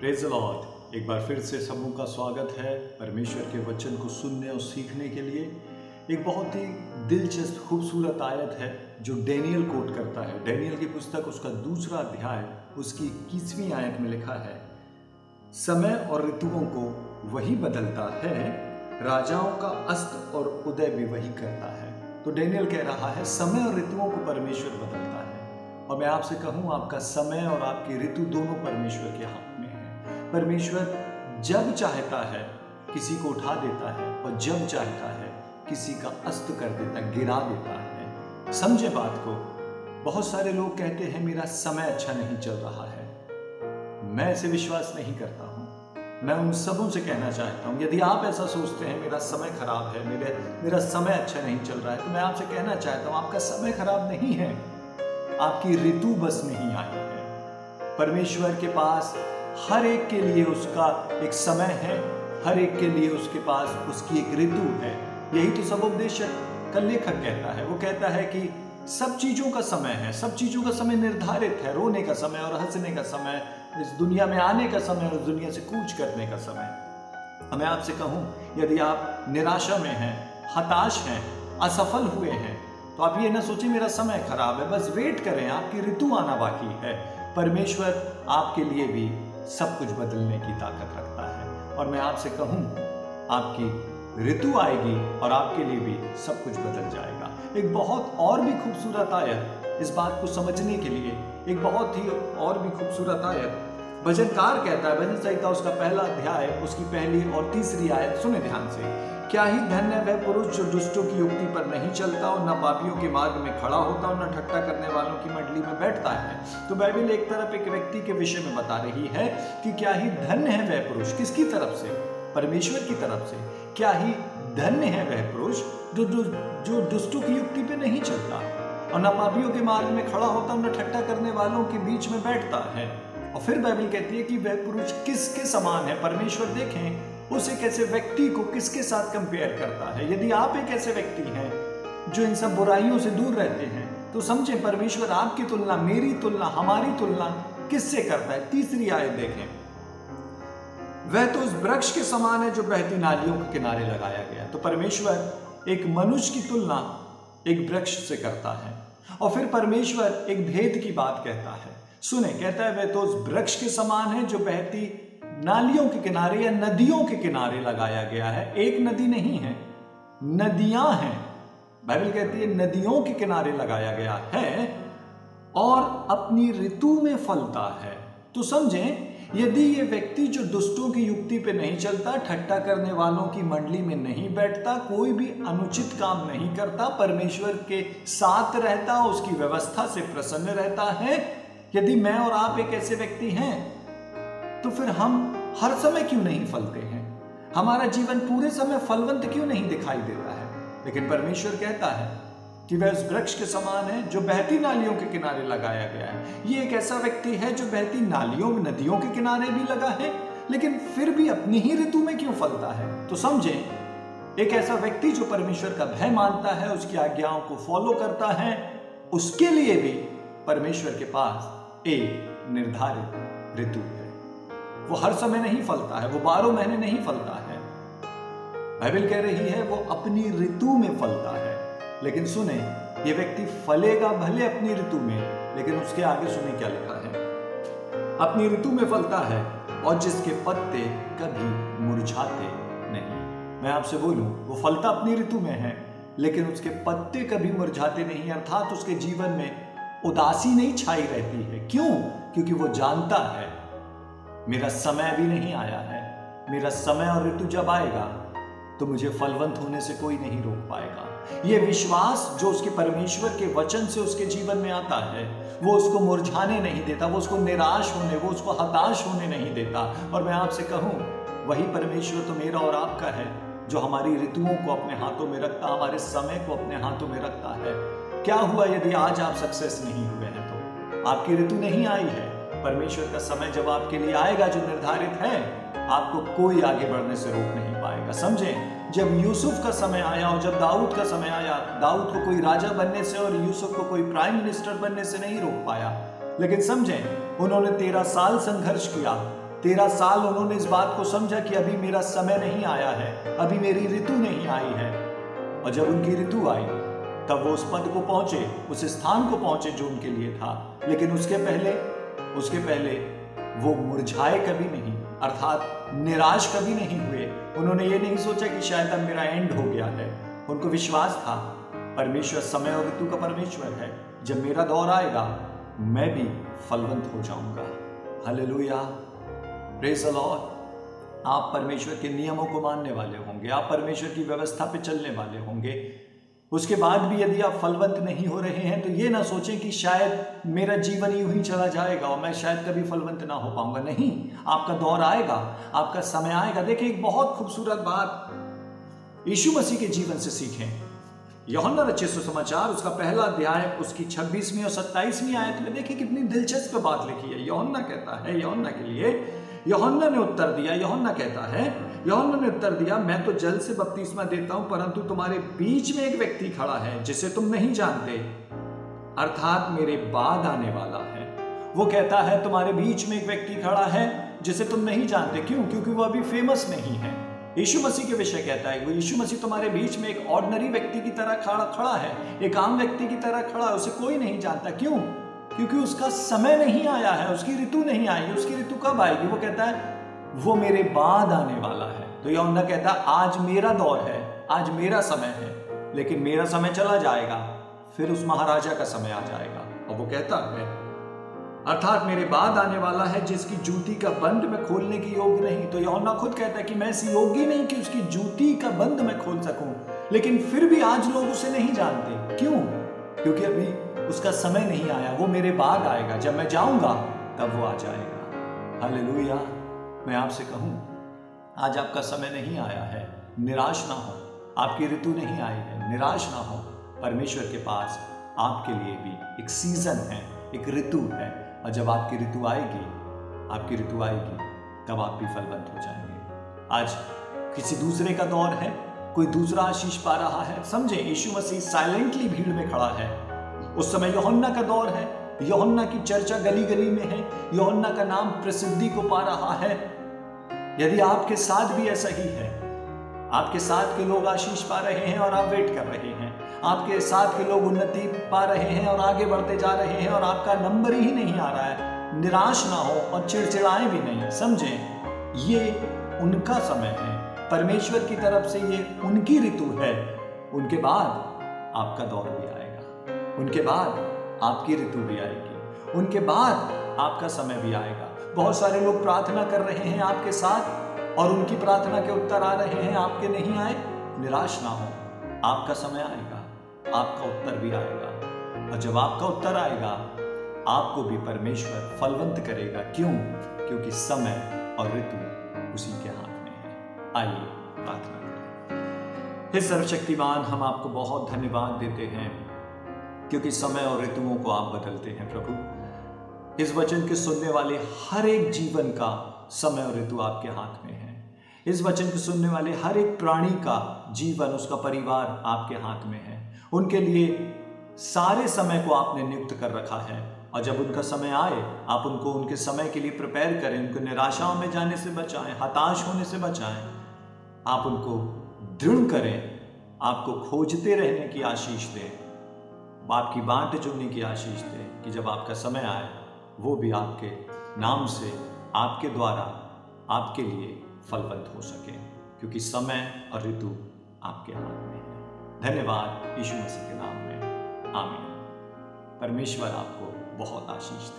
Praise Lord एक बार फिर से सबों का स्वागत है परमेश्वर के वचन को सुनने और सीखने के लिए। एक बहुत ही दिलचस्प, खूबसूरत आयत है जो डेनियल कोट करता है। डेनियल की पुस्तक, उसका दूसरा अध्याय, उसकी इक्कीसवीं आयत में लिखा है, समय और ऋतुओं को वही बदलता है, राजाओं का अस्त और उदय भी वही करता है। तो डेनियल कह रहा है, समय और ऋतुओं को परमेश्वर बदलता है। और मैं आपसे कहूँ, आपका समय और आपकी ऋतु दोनों परमेश्वर के हाथ में परमेश्वर जब चाहता है, किसी को उठा देता है और जब चाहता है, किसी का अस्त कर देता है, गिरा देता है। समझे बात को? बहुत सारे लोग कहते हैं, मेरा समय अच्छा नहीं चल रहा है। मैं ऐसे विश्वास नहीं करता हूँ। मैं उन सबों से कहना चाहता हूँ, यदि आप ऐसा सोचते हैं, मेरा समय खराब है, मेरे, मेरा समय अच्छा नहीं चल रहा है तो मैं आपसे कहना चाहता हूँ, आपका समय खराब नहीं है। आपकी ऋतु बस नहीं आई है। परमेश्वर के पास हर एक के लिए उसका एक समय है, हर एक के लिए उसके पास उसकी एक ऋतु है। यही तो सब उपदेशक का लेखक कहता है। वो कहता है कि सब चीज़ों का समय है, सब चीज़ों का समय निर्धारित है। रोने का समय और हंसने का समय, इस दुनिया में आने का समय और दुनिया से कूच करने का समय। मैं आपसे कहूँ, यदि आप निराशा में हैं, हताश हैं, असफल हुए हैं तो आप ये ना सोचें मेरा समय खराब है। बस वेट करें, आपकी ऋतु आना बाकी है। परमेश्वर आपके लिए भी सब कुछ बदलने की ताकत रखता है। और मैं आपसे कहूँ, आपकी ऋतु आएगी और आपके लिए भी सब कुछ बदल जाएगा। एक बहुत और भी खूबसूरत आयत इस बात को समझने के लिए, एक बहुत ही और भी खूबसूरत आयत भजनकार कहता है भजन संहिता उसका पहला अध्याय उसकी पहली और तीसरी आयत सुने ध्यान से। क्या ही धन्य वह पुरुष जो दुष्टों की युक्ति पर नहीं चलता और न पापियों के मार्ग में खड़ा होता और न ठट्टा करने वालों की मंडली में बैठता है। तो बाइबल एक तरफ़ एक व्यक्ति के विषय में बता रही है कि क्या ही धन्य है वह पुरुष किसकी तरफ़ से? परमेश्वर की तरफ़ से। क्या ही धन्य है वह पुरुष जो जो, दुष्टों की युक्ति पे नहीं चलता और न पापियों के मार्ग में खड़ा होता और न ठट्टा करने वालों के बीच में बैठता है? और फिर बाइबल कहती है कि वह पुरुष किसके समान है? परमेश्वर देखें, उस एक ऐसे व्यक्ति को किसके साथ कंपेयर करता है? यदि आप एक ऐसे व्यक्ति हैं जो इन सब बुराइयों से दूर रहते हैं तो समझें परमेश्वर आपकी तुलना, मेरी तुलना, हमारी तुलना किससे करता है? तीसरी आय देखें। वह तो उस वृक्ष के समान है जो बहती नालियों के किनारे लगाया गया तो परमेश्वर एक मनुष्य की तुलना एक वृक्ष से करता है। और फिर परमेश्वर एक भेद की बात कहता है। सुने, कहता है, वह तो उस वृक्ष के समान है जो बहती नालियों के किनारे या नदियों के किनारे लगाया गया है। एक नदी नहीं है, नदियाँ हैं। बाइबल कहती है, नदियों के किनारे लगाया गया है और अपनी ऋतु में फलता है। तो समझें, यदि ये व्यक्ति जो दुष्टों की युक्ति पे नहीं चलता ठट्टा करने वालों की मंडली में नहीं बैठता, कोई भी अनुचित काम नहीं करता, परमेश्वर के साथ रहता, उसकी व्यवस्था से प्रसन्न रहता है यदि मैं और आप एक ऐसे व्यक्ति हैं तो फिर हम हर समय क्यों नहीं फलते हैं? हमारा जीवन पूरे समय फलवंत क्यों नहीं दिखाई देता है? लेकिन परमेश्वर कहता है कि वह उस वृक्ष के समान है जो बहती नालियों के किनारे लगाया गया है। ये एक ऐसा व्यक्ति है जो बहती नालियों, नदियों के किनारे भी लगा है, लेकिन फिर भी अपनी ही ऋतु में क्यों फलता है? तो समझें, एक ऐसा व्यक्ति जो परमेश्वर का भय मानता है, उसकी आज्ञाओं को फॉलो करता है, उसके लिए भी परमेश्वर के पास एक निर्धारित ऋतु है। वो हर समय नहीं फलता है, वो बारह महीने नहीं फलता है। बाइबल कह रही है, वो अपनी ऋतु में फलता है। लेकिन सुने, ये व्यक्ति फलेगा भले अपनी ऋतु में, लेकिन उसके आगे सुने क्या लिखा है? अपनी ऋतु में फलता है, और जिसके पत्ते कभी मुरझाते नहीं। मैं आपसे बोलूँ, वो फलता अपनी ऋतु में है, लेकिन उसके पत्ते कभी मुरझाते नहीं, अर्थात उसके जीवन में उदासी नहीं छाई रहती है। क्यों? क्योंकि वो जानता है, मेरा समय अभी नहीं आया है। मेरा समय और ऋतु जब आएगा तो मुझे फलवंत होने से कोई नहीं रोक पाएगा। ये विश्वास जो उसके परमेश्वर के वचन से उसके जीवन में आता है, वो उसको मुरझाने नहीं देता, वो उसको निराश होने, वो उसको हताश होने नहीं देता। और मैं आपसे कहूँ, वही परमेश्वर तो मेरा और आपका है, जो हमारी ऋतुओं को अपने हाथों में रखता, हमारे समय को अपने हाथों में रखता है। क्या हुआ यदि आज आप सक्सेस नहीं हुए हैं तो? आपकी ऋतु नहीं आई है। परमेश्वर का समय जब आपके लिए आएगा, जो निर्धारित है, आपको कोई आगे बढ़ने से रोक नहीं पाएगा। समझें, जब यूसुफ का समय आया और जब दाऊद का समय आया, दाऊद को कोई राजा बनने से और यूसुफ को कोई प्राइम मिनिस्टर बनने से नहीं रोक पाया। लेकिन समझें, उन्होंने तेरह साल संघर्ष किया। तेरह साल उन्होंने इस बात को समझा कि अभी मेरा समय नहीं आया है, अभी मेरी ऋतु नहीं आई है। और जब उनकी ऋतु आई तब वो उस पद को पहुँचे, उस स्थान को पहुँचे जो उनके लिए था। लेकिन उसके पहले उसके पहले वो मुरझाए कभी नहीं, अर्थात निराश कभी नहीं हुए। उन्होंने ये नहीं सोचा कि शायद अब मेरा एंड हो गया है। उनको विश्वास था, परमेश्वर समय और ऋतु का परमेश्वर है। जब मेरा दौर आएगा, मैं भी फलवंत हो जाऊँगा। प्रेज लॉर्ड आप परमेश्वर के नियमों को मानने वाले होंगे, आप परमेश्वर की व्यवस्था पे चलने वाले होंगे। उसके बाद भी यदि आप फलवंत नहीं हो रहे हैं तो ये ना सोचें कि शायद मेरा जीवन यूँ ही चला जाएगा और मैं शायद कभी फलवंत ना हो पाऊँगा। नहीं, आपका दौर आएगा, आपका समय आएगा। देखिए, एक बहुत खूबसूरत बात यीशु मसीह के जीवन से सीखें। यौना रचित सुसमाचार, उसका पहला अध्याय, उसकी 26वीं और 27वीं आयत में देखिए कितनी दिलचस्प बात लिखी है। यौना कहता है यौना के लिए यौना ने उत्तर दिया यौना कहता है यौना ने उत्तर दिया, मैं तो जल से बपतिस्मा देता हूँ, परंतु तुम्हारे बीच में एक व्यक्ति खड़ा है, जिसे तुम नहीं जानते। अर्थात मेरे बाद आने वाला है। वो कहता है, तुम्हारे बीच में एक व्यक्ति खड़ा है, जिसे तुम नहीं जानते। क्यों? क्योंकि वो अभी फ़ेमस नहीं है। यीशु मसीह के विषय कहता है, वो यीशु मसीह तुम्हारे बीच में एक ऑर्डनरी व्यक्ति की तरह खड़ा खड़ा है। एक आम व्यक्ति की तरह खड़ा है, उसे कोई नहीं जानता। क्यों? क्योंकि उसका समय नहीं आया है, उसकी ऋतु नहीं आई, उसकी ऋतु कब आएगी? वो कहता है, वो मेरे बाद आने वाला है। तो यौना कहता है, आज मेरा दौर है, आज मेरा समय है, लेकिन मेरा समय चला जाएगा, फिर उस महाराजा का समय आ जाएगा। और वो कहता है, अर्थात मेरे बाद आने वाला है, जिसकी जूती का बंद मैं खोलने की योग्य नहीं। तो यौना खुद कहता है कि मैं ऐसी योग्य नहीं कि उसकी जूती का बंद मैं खोल सकूँ, लेकिन फिर भी आज लोग उसे नहीं जानते। क्यों? क्योंकि अभी उसका समय नहीं आया, वो मेरे बाद आएगा। जब मैं जाऊँगा, तब वो आ जाएगा। हालेलुया। मैं आपसे कहूँ, आज आपका समय नहीं आया है। निराश ना हो। आपकी ऋतु नहीं आई है। निराश ना हो। परमेश्वर के पास आपके लिए भी एक सीज़न है, एक ऋतु है। और जब आपकी ऋतु आएगी, आपकी ऋतु आएगी, तब आप भी फलवंत हो जाएँगे। आज किसी दूसरे का दौर है। कोई दूसरा आशीष पा रहा है। समझे, यीशु मसीह साइलेंटली भीड़ में खड़ा है। उस समय योहन्ना का दौर है, योहन्ना की चर्चा गली गली में है, योहन्ना का नाम प्रसिद्धि को पा रहा है। यदि आपके साथ भी ऐसा ही है, आपके साथ के लोग आशीष पा रहे हैं और आप वेट कर रहे हैं, आपके साथ के लोग उन्नति पा रहे हैं और आगे बढ़ते जा रहे हैं और आपका नंबर ही नहीं आ रहा है, निराश ना हो और चिड़चिड़ाएँ भी नहीं, समझें, ये उनका समय है। परमेश्वर की तरफ़ से ये उनकी ऋतु है, उनके बाद आपका दौर भी आएगा। उनके बाद आपकी ऋतु भी आएगी। उनके बाद आपका समय भी आएगा। बहुत सारे लोग प्रार्थना कर रहे हैं आपके साथ और उनकी प्रार्थना के उत्तर आ रहे हैं, आपके नहीं आए, निराश ना हो। आपका समय आएगा, आपका उत्तर भी आएगा। और जब आपका उत्तर आएगा, आपको भी परमेश्वर फलवंत करेगा। क्यों? क्योंकि समय और ऋतु उसी के हाथ में है। आइए प्रार्थना करें। हे सर्वशक्तिमान, हम आपको बहुत धन्यवाद देते हैं। क्योंकि समय और ऋतुओं को आप बदलते हैं, प्रभु। इस वचन के सुनने वाले हर एक जीवन का समय और ऋतु आपके हाथ में है। इस वचन को सुनने वाले हर एक प्राणी का जीवन उसका परिवार आपके हाथ में है। उनके लिए सारे समय को आपने नियुक्त कर रखा है और जब उनका समय आए, आप उनको उनके समय के लिए प्रिपेयर करें, उनको निराशाओं में जाने से बचाएँ, हताश होने से बचाएँ, आप उनको दृढ़ करें, आपको खोजते रहने की आशीष दें। आपकी बांट चुनने की आशीष दे कि जब आपका समय आए, वो भी आपके नाम से, आपके द्वारा, आपके लिए फलवंत हो सके, क्योंकि समय और ऋतु आपके हाथ में है। धन्यवाद यीशु मसीह के नाम में। आमीन। परमेश्वर आपको बहुत आशीष दे।